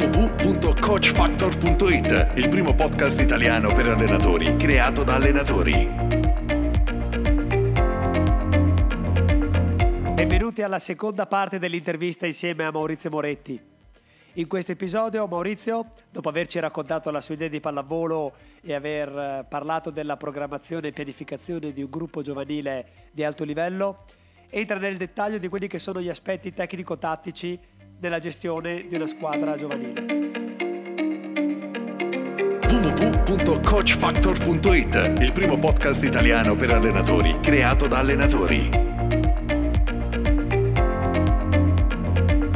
www.coachfactor.it, il primo podcast italiano per allenatori, creato da allenatori. Benvenuti alla seconda parte dell'intervista insieme a Maurizio Moretti. In questo episodio Maurizio, dopo averci raccontato la sua idea di pallavolo e aver eh, parlato della programmazione e pianificazione di un gruppo giovanile di alto livello, entra nel dettaglio di quelli che sono gli aspetti tecnico-tattici nella gestione di una squadra giovanile. www.coachfactor.it, il primo podcast italiano per allenatori, creato da allenatori.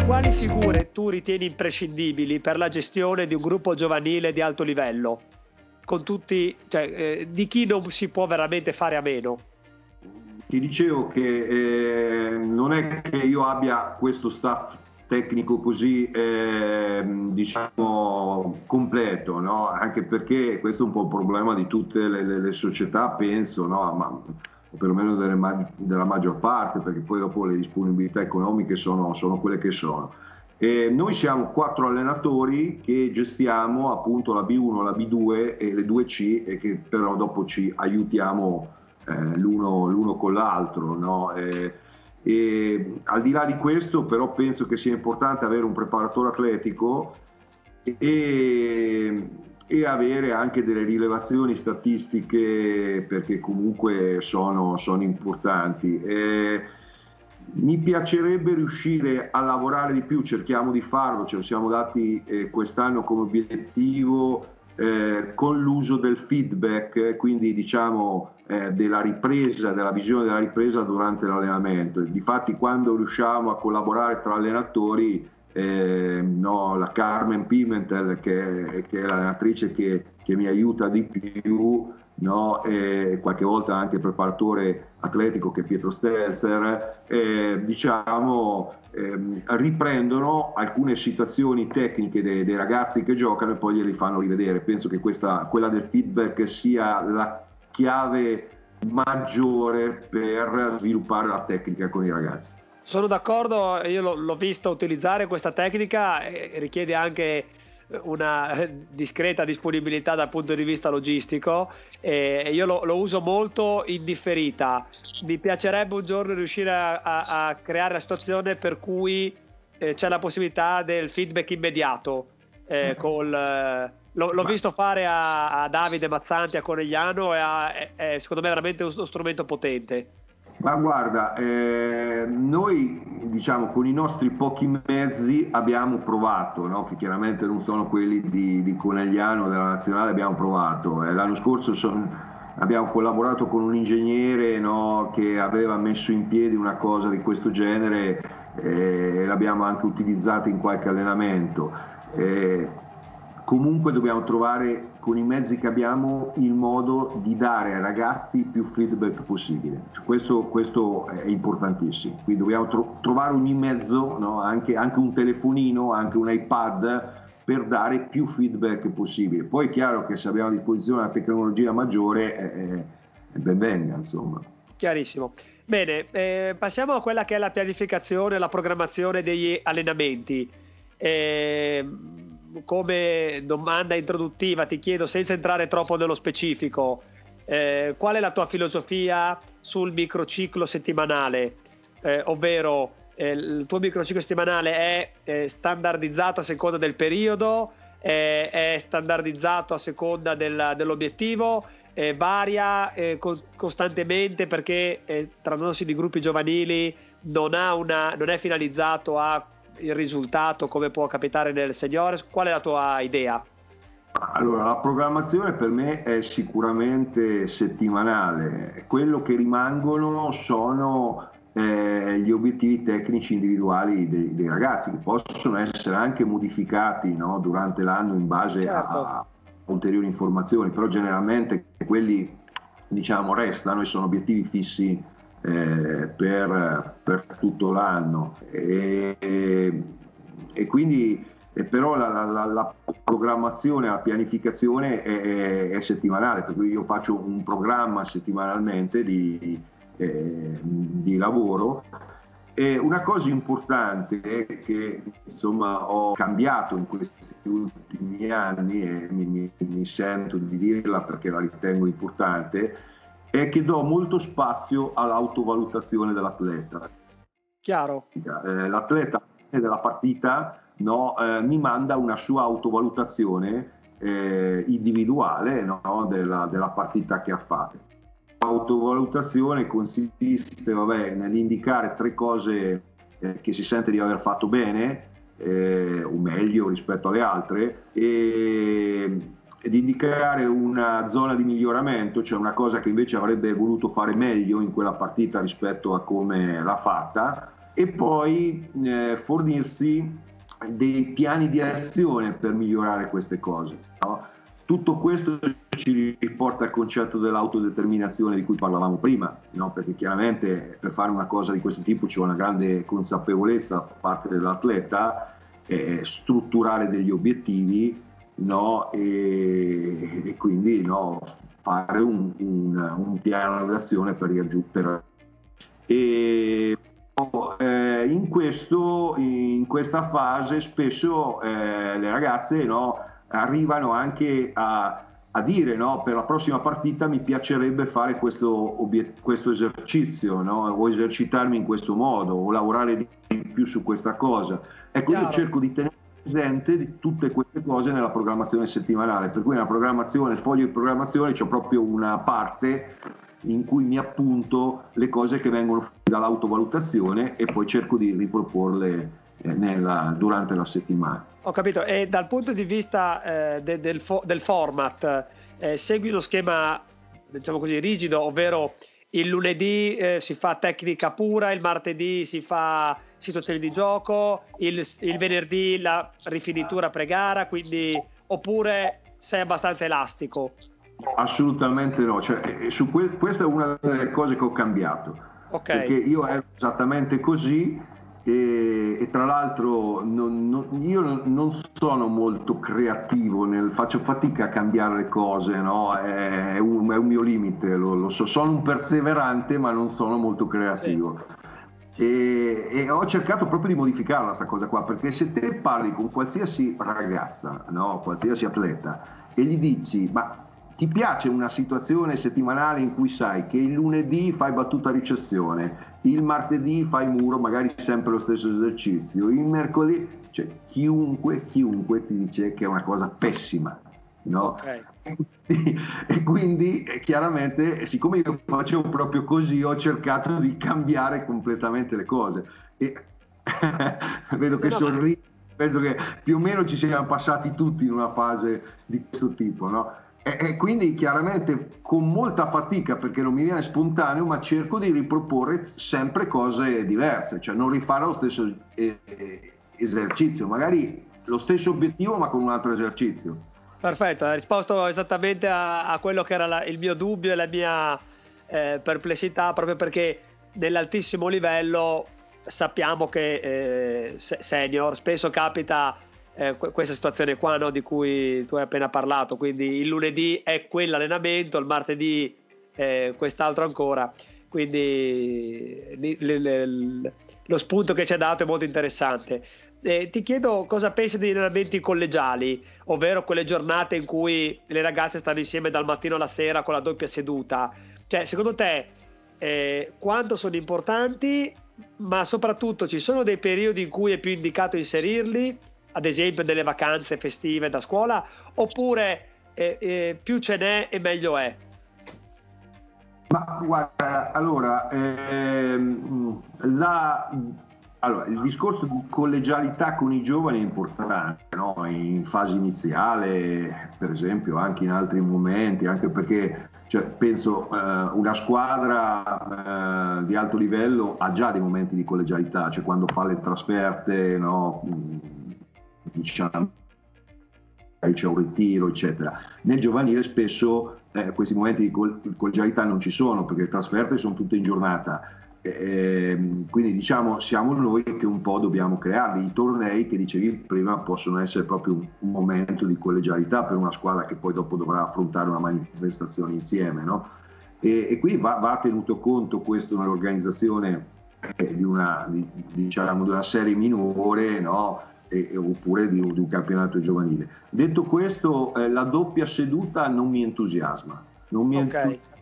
Quali figure tu ritieni imprescindibili per la gestione di un gruppo giovanile di alto livello? Con tutti, cioè, eh, di chi non si può veramente fare a meno? Ti dicevo che eh, non è che io abbia questo staff tecnico così eh, diciamo completo, no? anche perché questo è un po' il problema di tutte le, le, le società, penso, no? Ma, o perlomeno delle, della maggior parte, perché poi dopo le disponibilità economiche sono, sono quelle che sono. E noi siamo quattro allenatori che gestiamo appunto la B1, la B2 e le 2C e che però dopo ci aiutiamo eh, l'uno, l'uno, con l'altro. No? E, e al di là di questo, però, penso che sia importante avere un preparatore atletico e, e avere anche delle rilevazioni statistiche perché comunque sono, sono importanti. E mi piacerebbe riuscire a lavorare di più, cerchiamo di farlo, ce lo siamo dati eh, quest'anno come obiettivo eh, con l'uso del feedback, quindi diciamo eh, della ripresa, della visione della ripresa durante l'allenamento. Difatti quando riusciamo a collaborare tra allenatori, eh, no, la Carmen Pimentel che, che è l'allenatrice che, che, mi aiuta di più, no, e qualche volta anche il preparatore atletico che Pietro Stelzer, eh, diciamo ehm, riprendono alcune situazioni tecniche dei, dei, ragazzi che giocano e poi glieli fanno rivedere. Penso che questa, quella del feedback sia la chiave maggiore per sviluppare la tecnica con i ragazzi. Sono d'accordo, io l'ho visto utilizzare questa tecnica, richiede anche una discreta disponibilità dal punto di vista logistico e io lo, lo uso molto in differita. Mi piacerebbe un giorno riuscire a, a, a creare la situazione per cui eh, c'è la possibilità del feedback immediato eh, col, eh, L'ho, l'ho visto fare a, a, Davide Mazzanti a Conegliano e a, è, è, secondo me veramente uno strumento potente. Ma guarda, eh, noi diciamo con i nostri pochi mezzi abbiamo provato, no? che chiaramente non sono quelli di, di Conegliano della nazionale, abbiamo provato. Eh, l'anno scorso son, abbiamo collaborato con un ingegnere no? che aveva messo in piedi una cosa di questo genere eh, e l'abbiamo anche utilizzata in qualche allenamento. Eh, comunque dobbiamo trovare con i mezzi che abbiamo il modo di dare ai ragazzi più feedback possibile. Cioè, questo, questo, è importantissimo. Quindi dobbiamo tro- trovare ogni mezzo, no? anche, anche, un telefonino, anche un iPad, per dare più feedback possibile. Poi è chiaro che se abbiamo a disposizione una tecnologia maggiore, eh, ben venga, insomma. Chiarissimo. Bene, eh, passiamo a quella che è la pianificazione, la programmazione degli allenamenti. Eh, come domanda introduttiva ti chiedo, senza entrare troppo nello specifico, eh, qual è la tua filosofia sul microciclo settimanale? eh, ovvero eh, il tuo microciclo settimanale è eh, standardizzato a seconda del periodo, è standardizzato a seconda del, dell'obiettivo, varia eh, co- costantemente perché eh, trattandosi di gruppi giovanili non, una, non è finalizzato al risultato come può capitare nel seniores. Qual è la tua idea? Allora, la programmazione per me è sicuramente settimanale, quello che rimangono sono eh, gli obiettivi tecnici individuali dei, dei, ragazzi che possono essere anche modificati no, durante l'anno in base certo. a, a ulteriori informazioni, però generalmente quelli diciamo restano e sono obiettivi fissi eh, per, per, tutto l'anno e, e, quindi e però la, la, la, programmazione, la pianificazione è, è, settimanale, per cui io faccio un programma settimanalmente di, eh, di lavoro. E una cosa importante che insomma, ho cambiato in questi ultimi anni e mi, mi, mi, sento di dirla perché la ritengo importante è che do molto spazio all'autovalutazione dell'atleta. Chiaro. Eh, l'atleta della partita no, eh, mi manda una sua autovalutazione eh, individuale no, della, della partita che ha fatto autovalutazione consiste vabbè, nell'indicare tre cose eh, che si sente di aver fatto bene eh, o meglio rispetto alle altre e, ed indicare una zona di miglioramento, cioè una cosa che invece avrebbe voluto fare meglio in quella partita rispetto a come l'ha fatta e poi eh, fornirsi dei piani di azione per migliorare queste cose. No? Tutto questo ci riporta al concetto dell'autodeterminazione di cui parlavamo prima, no? perché chiaramente per fare una cosa di questo tipo c'è una grande consapevolezza da parte dell'atleta, eh, strutturare degli obiettivi no? e, e, quindi no, fare un, un, un, piano d'azione per raggiungere. E, eh, in, questo, in questa fase spesso eh, le ragazze arrivano anche a a dire no, per la prossima partita mi piacerebbe fare questo, obiet- questo esercizio no? o esercitarmi in questo modo o lavorare di più su questa cosa. Ecco, Chiaro. io cerco di tenere presente di tutte queste cose nella programmazione settimanale, per cui nella programmazione, foglio di programmazione c'è proprio una parte in cui mi appunto le cose che vengono dall'autovalutazione e poi cerco di riproporle eh, nella, durante la settimana. Ho capito, e dal punto di vista eh, de, del, fo- del, format, eh, segui lo schema, diciamo così, rigido, ovvero il lunedì eh, si fa tecnica pura, il martedì si fa situazioni di gioco, il, il venerdì la rifinitura pre-gara, quindi oppure sei abbastanza elastico? Assolutamente no, cioè, eh, su que- questa è una delle cose che ho cambiato. Okay. Perché io ero esattamente così e, e, tra l'altro non, non, io non sono molto creativo, nel, faccio fatica a cambiare le cose, no? è, è, un, è, un, mio limite, lo, lo, so, sono un perseverante ma non sono molto creativo. Sì. E, e, ho cercato proprio di modificarla questa cosa qua, perché se te parli con qualsiasi ragazza, no? qualsiasi atleta, e gli dici ma ti piace una situazione settimanale in cui sai che il lunedì fai battuta ricezione, il martedì fai muro, magari sempre lo stesso esercizio, il mercoledì, cioè chiunque, chiunque ti dice che è una cosa pessima. No? Okay. E quindi eh, chiaramente, siccome io facevo proprio così, ho cercato di cambiare completamente le cose. E vedo che sorridi, penso che più o meno ci siamo passati tutti in una fase di questo tipo, no? E, e, quindi chiaramente con molta fatica perché non mi viene spontaneo, ma cerco di riproporre sempre cose diverse, cioè non rifare lo stesso eh, esercizio, magari lo stesso obiettivo ma con un altro esercizio. Perfetto, hai risposto esattamente a, a quello che era la, il mio dubbio e la mia eh, perplessità, proprio perché nell'altissimo livello sappiamo che eh, senior spesso capita eh, questa situazione qua no, di cui tu hai appena parlato, quindi il lunedì è quell'allenamento, il martedì è quest'altro ancora, quindi li, li, li, lo spunto che ci ha dato è molto interessante. Eh, ti chiedo cosa pensi degli allenamenti collegiali, ovvero quelle giornate in cui le ragazze stanno insieme dal mattino alla sera con la doppia seduta. Cioè, secondo te, eh, quanto sono importanti ma soprattutto ci sono dei periodi in cui è più indicato inserirli, ad esempio delle vacanze festive da scuola, oppure eh, eh, più ce n'è e meglio è? Ma guarda, allora, ehm, la, allora, il discorso di collegialità con i giovani è importante, no? in fase iniziale, per esempio, anche in altri momenti, anche perché cioè, penso eh, una squadra eh, di alto livello ha già dei momenti di collegialità, cioè quando fa le trasferte, no? Diciamo, c'è un ritiro, eccetera. Nel giovanile spesso eh, questi momenti di collegialità non ci sono perché le trasferte sono tutte in giornata eh, quindi diciamo siamo noi che un po' dobbiamo crearli. I tornei che dicevi prima possono essere proprio un, un momento di collegialità per una squadra che poi dopo dovrà affrontare una manifestazione insieme. No? E, e, qui va, va, tenuto conto questo nell'organizzazione eh, di, una, di, diciamo, di, una, serie minore no? E, oppure di, di, un campionato giovanile. Detto questo, eh, la doppia seduta non mi entusiasma. Non mi okay. entusiasma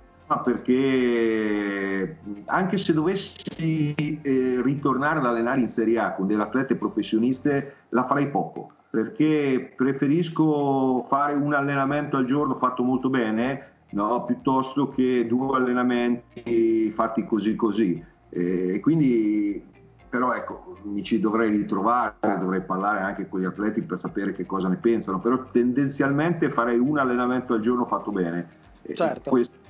perché anche se dovessi eh, ritornare ad allenare in Serie A con delle atlete professioniste la farei poco perché preferisco fare un allenamento al giorno fatto molto bene no? piuttosto che due allenamenti fatti così così e quindi però ecco mi ci dovrei ritrovare dovrei parlare anche con gli atleti per sapere che cosa ne pensano però tendenzialmente farei un allenamento al giorno fatto bene certo. questo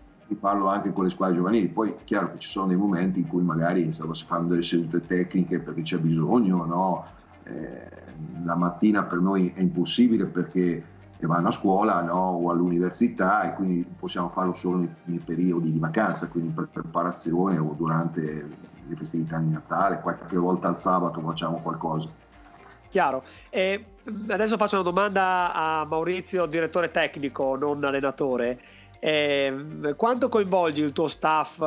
parlo anche con le squadre giovanili, poi è chiaro che ci sono dei momenti in cui magari insomma, si fanno delle sedute tecniche perché c'è bisogno, no? eh, la mattina per noi è impossibile perché vanno a scuola no? o all'università e quindi possiamo farlo solo nei, nei periodi di vacanza, quindi per preparazione o durante le festività di Natale, qualche volta al sabato facciamo qualcosa. Chiaro. E adesso faccio una domanda a Maurizio, direttore tecnico, non allenatore. Eh, quanto coinvolgi il tuo staff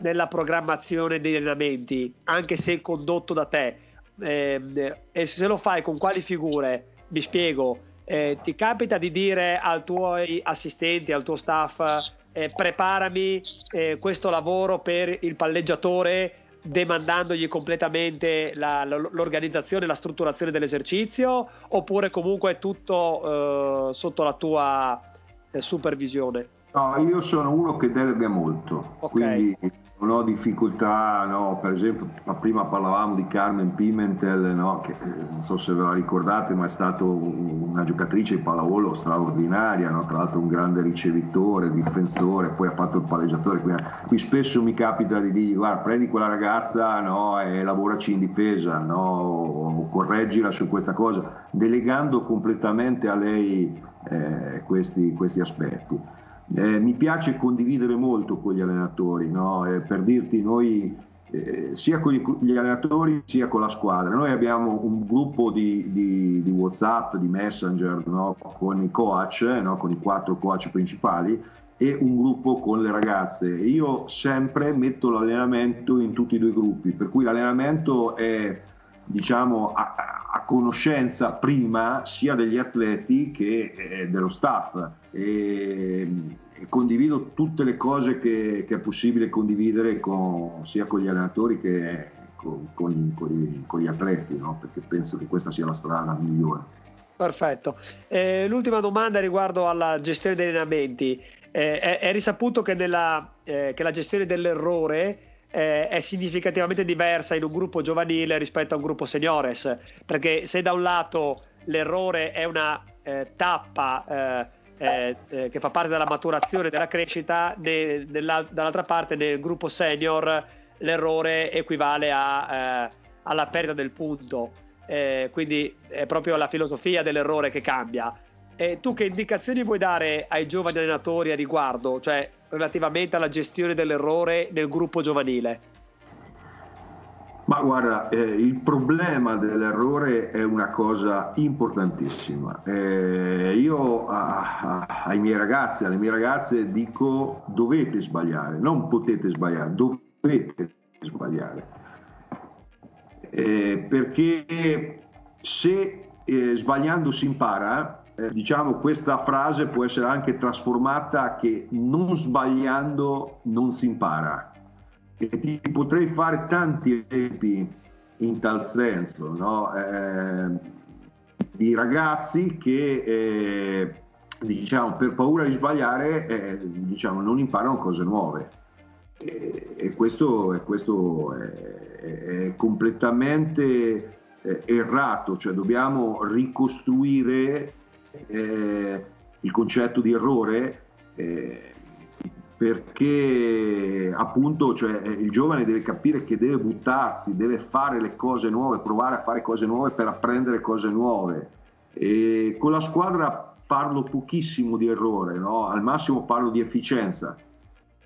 nella programmazione degli allenamenti, anche se condotto da te? Eh, e se lo fai con quali figure? Mi spiego. Eh, ti capita di dire ai tuoi assistenti, al tuo staff, eh, preparami eh, questo lavoro per il palleggiatore demandandogli completamente la, l'organizzazione, la strutturazione dell'esercizio oppure comunque è tutto eh, sotto la tua eh, supervisione? No, io sono uno che delega molto, okay. quindi non ho difficoltà, no? per esempio prima parlavamo di Carmen Pimentel, no? che eh, non so se ve la ricordate, ma è stata una giocatrice di pallavolo straordinaria, no? tra l'altro un grande ricevitore, difensore, poi ha fatto il palleggiatore, qui, qui spesso mi capita di dirgli guarda prendi quella ragazza e lavoraci in difesa, o correggila su questa cosa, delegando completamente a lei eh, questi, questi aspetti. Eh, mi piace condividere molto con gli allenatori, no? eh, per dirti noi eh, sia con gli allenatori sia con la squadra. Noi abbiamo un gruppo di, di, di WhatsApp, di Messenger no? con i coach, no? con i quattro coach principali e un gruppo con le ragazze. Io sempre metto l'allenamento in tutti e due i gruppi, per cui l'allenamento è diciamo a, a conoscenza prima sia degli atleti che eh, dello staff e, e, condivido tutte le cose che, che è possibile condividere con, sia con gli allenatori che con, con, con, con gli atleti no? perché penso che questa sia la strada migliore. Perfetto. Eh, l'ultima domanda riguardo alla gestione degli allenamenti. Eh, è, è, risaputo che, nella, eh, che la gestione dell'errore eh, è significativamente diversa in un gruppo giovanile rispetto a un gruppo seniores, perché se da un lato l'errore è una eh, tappa eh, eh, eh che fa parte della maturazione della crescita, ne, dall'altra parte nel gruppo senior l'errore equivale a, eh, alla perdita del punto, quindi è proprio la filosofia dell'errore che cambia. E tu che indicazioni vuoi dare ai giovani allenatori a riguardo? Cioè, relativamente alla gestione dell'errore nel gruppo giovanile? Ma guarda, eh, il problema dell'errore è una cosa importantissima. Eh, io a, a, ai miei ragazzi, alle mie ragazze dico dovete sbagliare, non potete sbagliare, dovete sbagliare. Eh, perché se eh, sbagliando si impara, eh, diciamo questa frase può essere anche trasformata che non sbagliando non si impara. e ti potrei fare tanti esempi in tal senso, no? eh, di ragazzi che eh, diciamo, per paura di sbagliare eh, diciamo, non imparano cose nuove. E, e questo, e questo è, è, completamente eh, errato, cioè dobbiamo ricostruire eh, il concetto di errore eh, perché appunto cioè, il giovane deve capire che deve buttarsi, deve fare le cose nuove, provare a fare cose nuove per apprendere cose nuove. E con la squadra parlo pochissimo di errore, no? al massimo parlo di efficienza.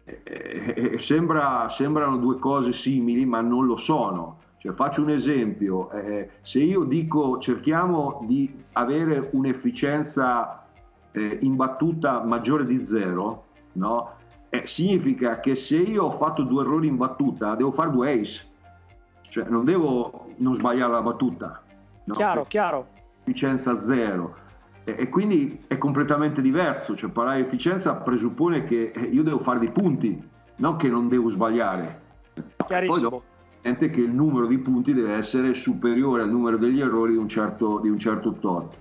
E, e, sembra, sembrano due cose simili, ma non lo sono. Cioè, faccio un esempio, eh, se io dico cerchiamo di avere un'efficienza eh, in battuta maggiore di zero, no? eh, significa che se io ho fatto due errori in battuta devo fare due ace, cioè non devo non sbagliare la battuta. No? Chiaro, chiaro. Efficienza zero. E, e, quindi è completamente diverso, cioè parlare di efficienza presuppone che eh, io devo fare dei punti, non che non devo sbagliare. Chiarissimo. Poi dopo, che il numero di punti deve essere superiore al numero degli errori di un certo, di un certo tot.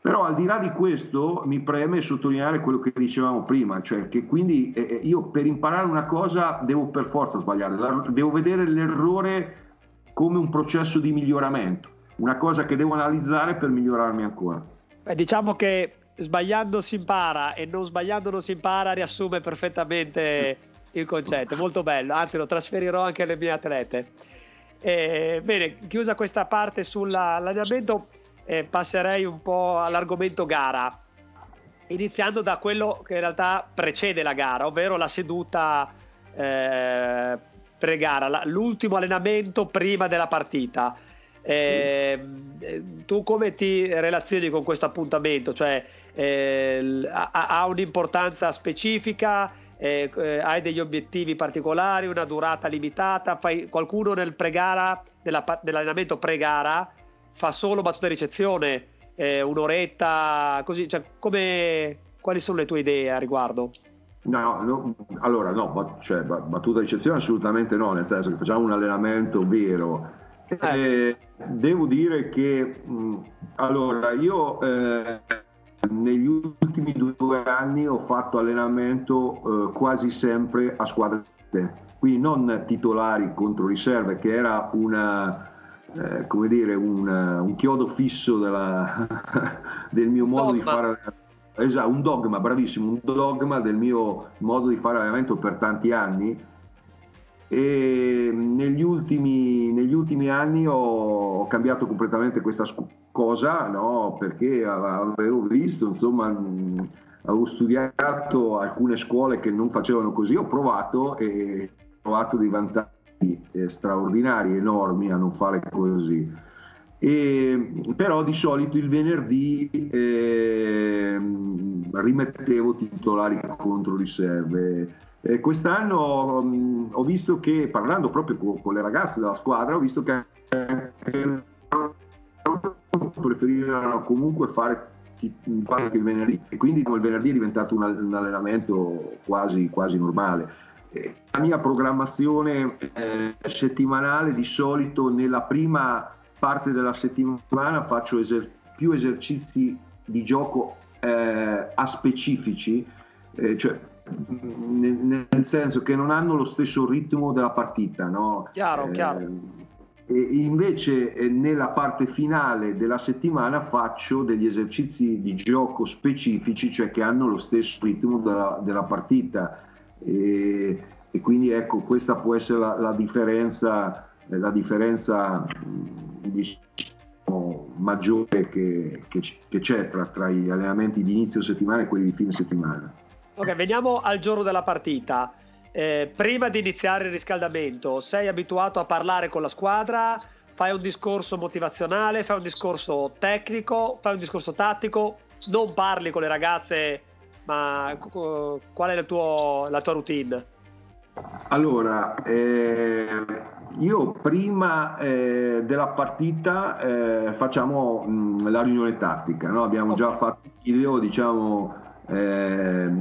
Però al di là di questo mi preme sottolineare quello che dicevamo prima, cioè che quindi eh, eh io per imparare una cosa devo per forza sbagliare, devo vedere l'errore come un processo di miglioramento, una cosa che devo analizzare per migliorarmi ancora. Beh, diciamo che sbagliando si impara e non sbagliando non si impara riassume perfettamente il concetto, molto bello, anzi lo trasferirò anche alle mie atlete. Eh, bene, chiusa questa parte sull'allenamento, eh, passerei un po' all'argomento gara, iniziando da quello che in realtà precede la gara, ovvero la seduta eh, pre-gara, la, l'ultimo allenamento prima della partita. Eh, tu come ti relazioni con questo appuntamento? Cioè, eh, ha, ha, un'importanza specifica? Eh, eh, hai degli obiettivi particolari? Una durata limitata? Fai, qualcuno nel pre-gara, della, nell'allenamento pre-gara fa solo battuta ricezione, eh, un'oretta, così, cioè, come, quali sono le tue idee a riguardo? No, no allora no, cioè, battuta ricezione assolutamente no, nel senso che facciamo un allenamento vero. Eh. Eh, devo dire che mh, allora io negli ultimi due anni ho fatto allenamento eh, quasi sempre a squadre, quindi non titolari contro riserve, che era una, eh, come dire, un, un chiodo fisso della, del mio modo dogma. di fare esatto, un dogma, bravissimo, un dogma del mio modo di fare allenamento per tanti anni e negli ultimi, negli ultimi anni ho, ho, cambiato completamente questa cosa no? perché avevo visto insomma avevo studiato alcune scuole che non facevano così ho provato e ho trovato dei vantaggi eh, straordinari, enormi a non fare così. E, però di solito il venerdì eh, rimettevo titolari contro riserve. E quest'anno mh, mm, ho visto che, parlando proprio con, con, le ragazze della squadra, ho visto che preferivano comunque fare il venerdì e quindi il venerdì è diventato un, un allenamento quasi, quasi normale. La mia programmazione eh, settimanale di solito nella prima parte della settimana faccio eser- più esercizi di gioco eh, a specifici, eh, cioè nel, senso che non hanno lo stesso ritmo della partita. No? Chiaro, eh, chiaro. E invece eh, nella parte finale della settimana faccio degli esercizi di gioco specifici, cioè che hanno lo stesso ritmo della, della partita. E, e, quindi ecco questa può essere la, la differenza, eh, la differenza diciamo, maggiore che, che, che c'è tra, tra, gli allenamenti di inizio settimana e quelli di fine settimana. Ok, veniamo al giorno della partita. Eh, prima di iniziare il riscaldamento, sei abituato a parlare con la squadra? Fai un discorso motivazionale, fai un discorso tecnico, fai un discorso tattico, non parli con le ragazze ma qual è tuo, la tua routine? Allora, eh, io prima eh, della partita eh, facciamo mh, la riunione tattica, no? abbiamo okay. già fatto il video, diciamo, eh,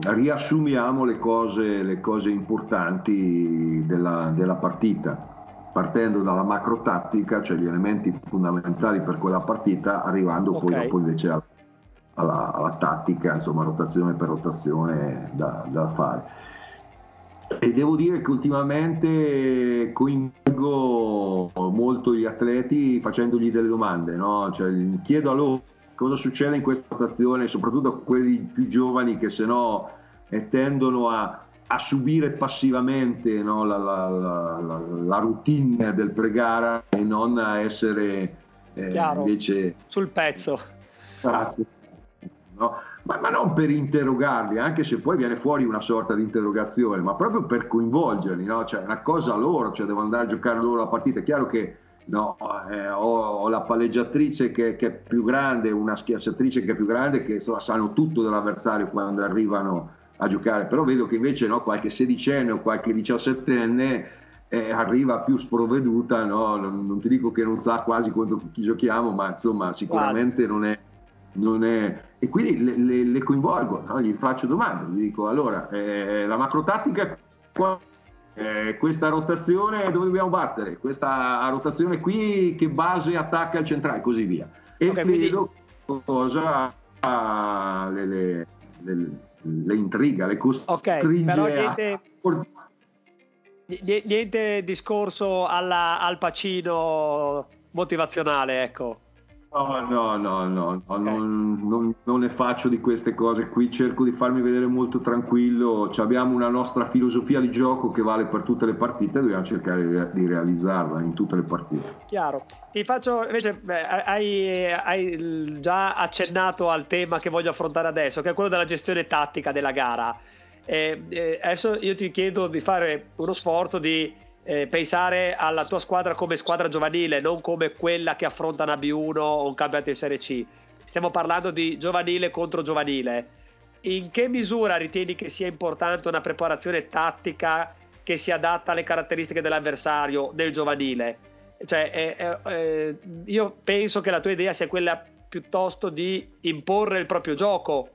riassumiamo le cose, le cose importanti della, della partita partendo dalla macro tattica, cioè gli elementi fondamentali per quella partita, arrivando okay. poi dopo invece alla, alla, alla, tattica, insomma rotazione per rotazione da, da, fare. E devo dire che ultimamente coinvolgo molto gli atleti facendogli delle domande, no? cioè, chiedo a loro cosa succede in questa rotazione, soprattutto a quelli più giovani che se no eh, tendono a a subire passivamente no, la, la, la, la, routine del pregara e non a essere eh, invece sul pezzo. No? Ma, ma, non per interrogarli, anche se poi viene fuori una sorta di interrogazione, ma proprio per coinvolgerli, no? cioè una cosa loro, cioè devono andare a giocare loro la partita. È chiaro che no, eh, ho, ho, la palleggiatrice che, che, è più grande, una schiacciatrice che è più grande, che insomma, sanno tutto dell'avversario quando arrivano a giocare, però vedo che invece no, qualche sedicenne o qualche diciassettenne eh, arriva più sprovveduta, no? non, non, ti dico che non sa quasi contro chi giochiamo, ma insomma sicuramente non è, non è... E quindi le, le, le coinvolgo, no? gli faccio domande, gli dico allora, eh, la macro tattica eh, questa rotazione dove dobbiamo battere, questa rotazione qui che base attacca il centrale, così via. E okay, vedo quindi... cosa le, le, le le intriga, le costringe okay, però niente, a... niente discorso alla, al pacino motivazionale, ecco. No, no, no, no, okay. non, non, non, ne faccio di queste cose qui, cerco di farmi vedere molto tranquillo, Ci abbiamo una nostra filosofia di gioco che vale per tutte le partite, dobbiamo cercare di realizzarla in tutte le partite. Chiaro, ti faccio invece, beh, hai, hai già accennato al tema che voglio affrontare adesso, che è quello della gestione tattica della gara. Eh, eh, adesso io ti chiedo di fare uno sforzo di eh, pensare alla tua squadra come squadra giovanile, non come quella che affronta una B1 o un campionato in Serie C. Stiamo parlando di giovanile contro giovanile. In che misura ritieni che sia importante una preparazione tattica che si adatta alle caratteristiche dell'avversario nel giovanile? Cioè, eh, eh, io penso che la tua idea sia quella piuttosto di imporre il proprio gioco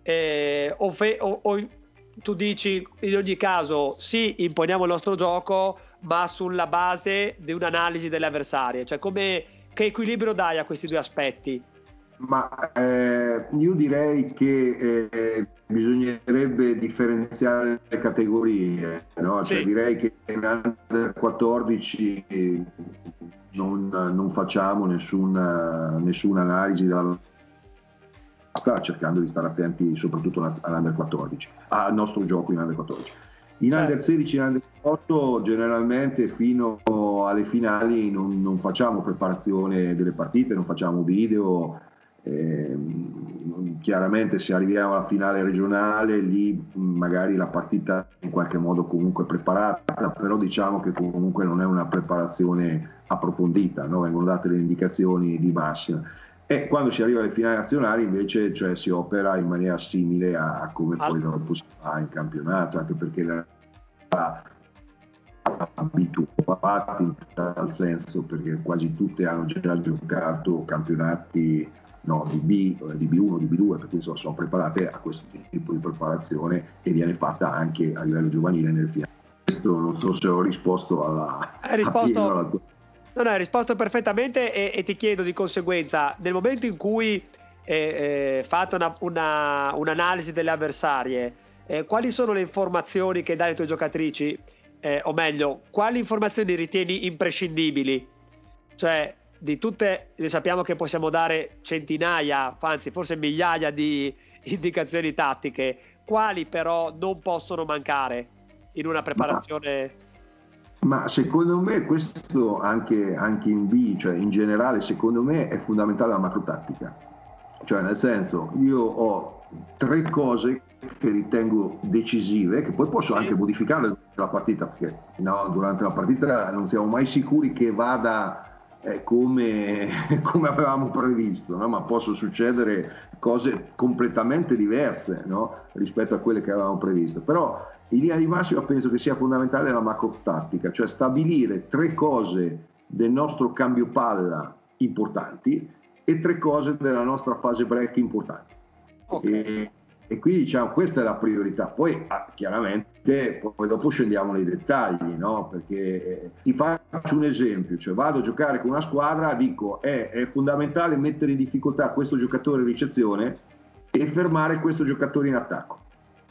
eh, o, fe- o, o tu dici in ogni caso sì, imponiamo il nostro gioco, ma sulla base di un'analisi delle avversarie. Cioè, come, che equilibrio dai a questi due aspetti? Ma eh, io direi che eh, bisognerebbe differenziare le categorie, no? cioè, sì. direi che in under 14 non, non facciamo nessuna, nessuna analisi della sta cercando di stare attenti soprattutto all'Under 14, al nostro gioco in Under 14. In Under 16 e Under 18 generalmente fino alle finali non, non, facciamo preparazione delle partite, non facciamo video, eh, chiaramente se arriviamo alla finale regionale lì magari la partita in qualche modo comunque preparata, però diciamo che comunque non è una preparazione approfondita, no? vengono date le indicazioni di massima e quando si arriva alle finali nazionali invece cioè, si opera in maniera simile a, come poi dopo si fa in campionato, anche perché la abituati in tal senso perché quasi tutte hanno già giocato campionati no, di, B, di B1, di B2, per cui insomma, sono preparate a questo tipo di preparazione e viene fatta anche a livello giovanile nel finale. Questo non so se ho risposto alla, Hai risposto, alla tua No, no, hai risposto perfettamente e, e, ti chiedo di conseguenza, nel momento in cui eh, eh, fate una, una, un'analisi delle avversarie, eh, quali sono le informazioni che dai alle tue giocatrici? Eh, o meglio, quali informazioni ritieni imprescindibili? Cioè, di tutte, sappiamo che possiamo dare centinaia, anzi forse migliaia di indicazioni tattiche, quali però non possono mancare in una preparazione... Ma ma secondo me questo anche, anche, in B, cioè in generale, secondo me è fondamentale la macrotattica. Cioè nel senso, io ho tre cose che ritengo decisive, che poi posso anche modificare durante la partita, perché no, durante la partita non siamo mai sicuri che vada eh, come, come, avevamo previsto, no? ma possono succedere cose completamente diverse no? rispetto a quelle che avevamo previsto. Però in linea di massima penso che sia fondamentale la macro tattica, cioè stabilire tre cose del nostro cambio palla importanti e tre cose della nostra fase break importanti. Okay. E, e quindi diciamo questa è la priorità. Poi ah, chiaramente poi dopo scendiamo nei dettagli, no? perché eh, ti faccio un esempio, cioè vado a giocare con una squadra, dico è, è fondamentale mettere in difficoltà questo giocatore in ricezione e fermare questo giocatore in attacco.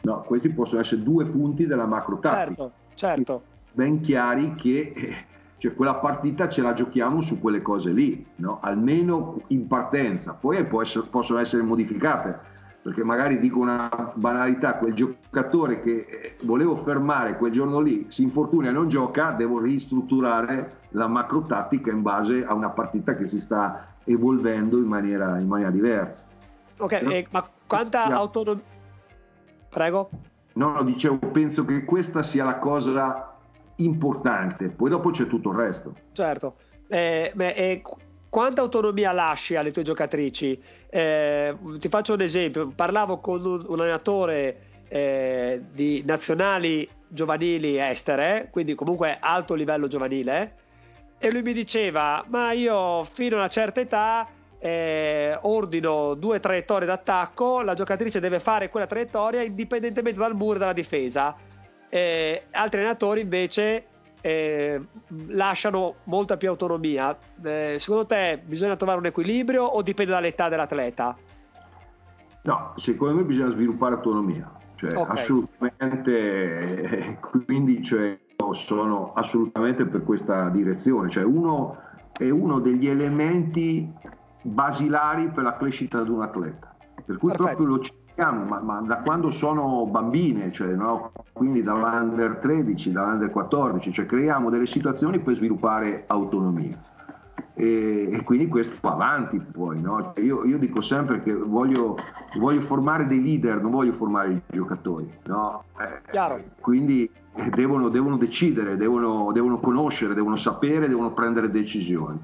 No, questi possono essere due punti della macro tattica. Certo, certo. Ben chiari che eh, cioè, quella partita ce la giochiamo su quelle cose lì, no? almeno in partenza, poi essere, possono essere modificate perché magari dico una banalità, quel giocatore che eh, volevo fermare quel giorno lì si infortuna e non gioca, devo ristrutturare la macro tattica in base a una partita che si sta evolvendo in maniera, in maniera diversa. Ok, no? eh, ma quanta autonomia... Prego? No, no, dicevo, penso che questa sia la cosa importante, poi dopo c'è tutto il resto. Certo, eh, beh, eh, quanta autonomia lasci alle tue giocatrici? Eh, ti faccio un esempio, parlavo con un, un allenatore eh, di nazionali giovanili estere, quindi comunque alto livello giovanile, e lui mi diceva, ma io fino a una certa età eh, ordino due traiettorie d'attacco, la giocatrice deve fare quella traiettoria indipendentemente dal muro della difesa. Eh, altri allenatori invece eh, lasciano molta più autonomia. Eh, secondo te bisogna trovare un equilibrio o dipende dall'età dell'atleta? No, secondo me bisogna sviluppare autonomia, cioè okay. assolutamente, quindi cioè, sono assolutamente per questa direzione, cioè uno è uno degli elementi basilari per la crescita di un atleta, per cui Perfetto. proprio lo ma, ma, da quando sono bambine, cioè, no? quindi dall'under 13, dall'under 14, cioè creiamo delle situazioni per sviluppare autonomia. E, e quindi questo va avanti poi. No? Cioè, io, io, dico sempre che voglio, voglio, formare dei leader, non voglio formare i giocatori. No? Eh, quindi eh, devono, devono, decidere, devono, devono conoscere, devono sapere, devono prendere decisioni.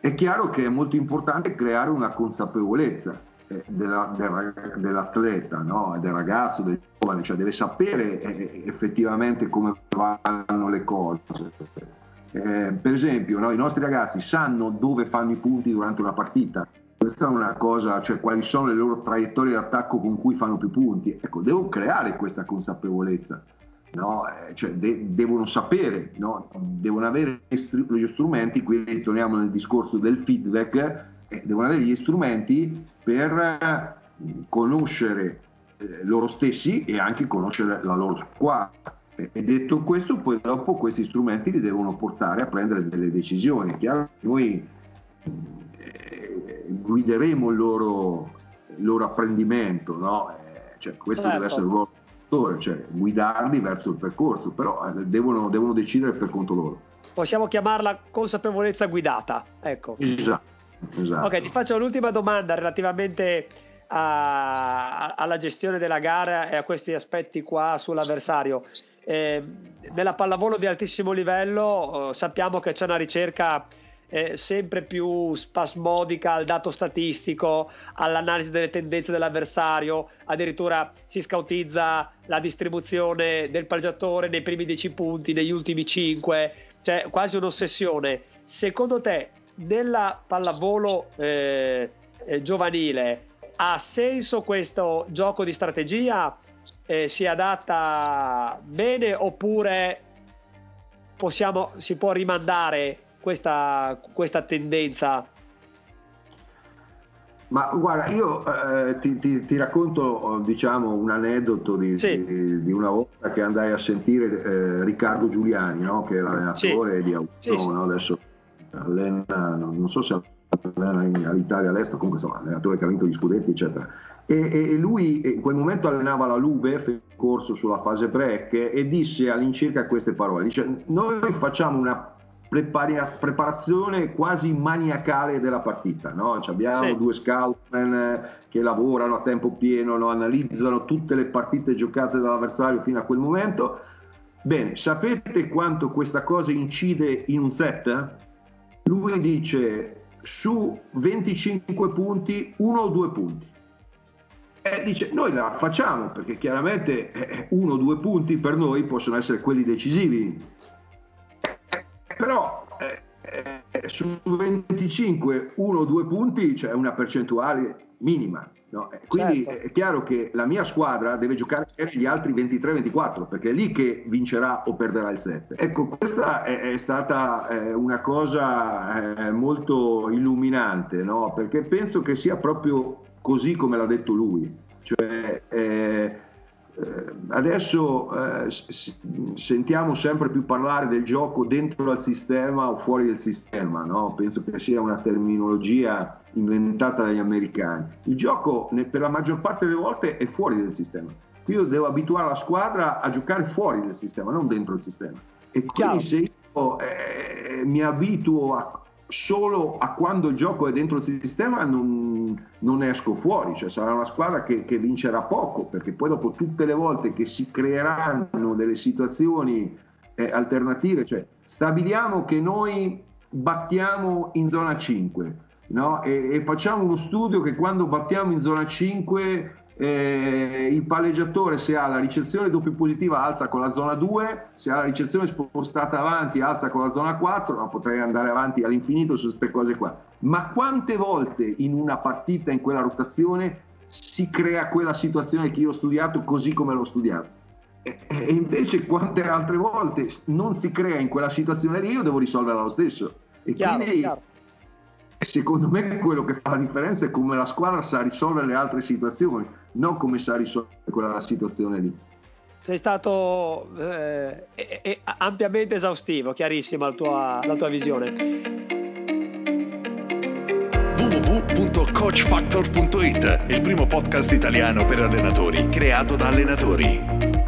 È chiaro che è molto importante creare una consapevolezza eh, della, del, dell'atleta, no? del ragazzo, del giovane, cioè deve sapere eh, effettivamente come vanno le cose. Eh, per esempio, no? i nostri ragazzi sanno dove fanno i punti durante una partita. Questa è una cosa, cioè quali sono le loro traiettorie d'attacco con cui fanno più punti. Ecco, devo creare questa consapevolezza. No? Eh, cioè de- devono sapere, no? devono avere gli strumenti, qui ritorniamo nel discorso del feedback, eh, devono avere gli strumenti per eh, conoscere eh, loro stessi e anche conoscere la loro squadra. E detto questo, poi dopo questi strumenti li devono portare a prendere delle decisioni. È chiaro che noi eh, guideremo il loro, il loro apprendimento, no? cioè, questo certo. deve essere il loro cioè guidarli verso il percorso, però eh, devono, devono decidere per conto loro. Possiamo chiamarla consapevolezza guidata, ecco. Esatto. Esatto. Ok, ti faccio l'ultima domanda relativamente a, alla gestione della gara e a questi aspetti qua sull'avversario. Eh, nella pallavolo di altissimo livello eh, sappiamo che c'è una ricerca eh, sempre più spasmodica al dato statistico, all'analisi delle tendenze dell'avversario, addirittura si scautizza la distribuzione del pareggiatore nei primi 10 punti, negli ultimi 5, cioè quasi un'ossessione. Secondo te nella pallavolo eh, eh, giovanile ha senso questo gioco di strategia? Eh, si adatta bene oppure possiamo, si può rimandare questa, questa tendenza? Ma guarda, io eh, ti, ti, ti, racconto diciamo, un aneddoto di, sì. di, di, una volta che andai a sentire eh, Riccardo Giuliani, no? che era l'allenatore sì. di Auto, sì, no? adesso allena, non so se allena in, all'Italia all'estero, comunque insomma, allenatore che ha vinto gli scudetti, eccetera. E, e, lui in quel momento allenava la Lube, fece corso sulla fase break e disse all'incirca queste parole, dice noi facciamo una preparazione quasi maniacale della partita. No? Abbiamo sì. due scoutman che lavorano a tempo pieno, no? analizzano tutte le partite giocate dall'avversario fino a quel momento. Bene, sapete quanto questa cosa incide in un set? lui dice su 25 punti, uno o due punti. E dice noi la facciamo perché chiaramente eh, uno o due punti per noi possono essere quelli decisivi. Però eh, eh, su 25 uno o due punti c'è cioè una percentuale minima. No? Quindi certo. è chiaro che la mia squadra deve giocare gli altri 23-24 perché è lì che vincerà o perderà il 7. Ecco, questa è, è stata eh, una cosa eh, molto illuminante no? perché penso che sia proprio così come l'ha detto lui. Cioè, eh, eh, adesso eh, sentiamo sempre più parlare del gioco dentro al sistema o fuori del sistema, no? penso che sia una terminologia inventata dagli americani. Il gioco per la maggior parte delle volte è fuori del sistema. Io devo abituare la squadra a giocare fuori del sistema, non dentro il sistema. E quindi Chiaro. se io eh, mi abituo a, solo a quando il gioco è dentro il sistema non, non esco fuori, cioè sarà una squadra che, che, vincerà poco, perché poi dopo tutte le volte che si creeranno delle situazioni eh, alternative, cioè stabiliamo che noi battiamo in zona 5 no? e, e facciamo uno studio che quando battiamo in zona 5 eh, il palleggiatore se ha la ricezione doppia positiva alza con la zona 2, se ha la ricezione spostata avanti alza con la zona 4, ma potrei andare avanti all'infinito su queste cose qua. Ma quante volte in una partita, in quella rotazione, si crea quella situazione che io ho studiato così come l'ho studiato? E, e invece quante altre volte non si crea in quella situazione lì, io devo risolverla lo stesso. E chiaro, quindi chiaro secondo me quello che fa la differenza è come la squadra sa risolvere le altre situazioni, non come sa risolvere quella situazione lì. Sei stato eh, eh, ampiamente esaustivo, chiarissima la tua, la tua visione. www.coachfactor.it, il primo podcast italiano per allenatori creato da allenatori.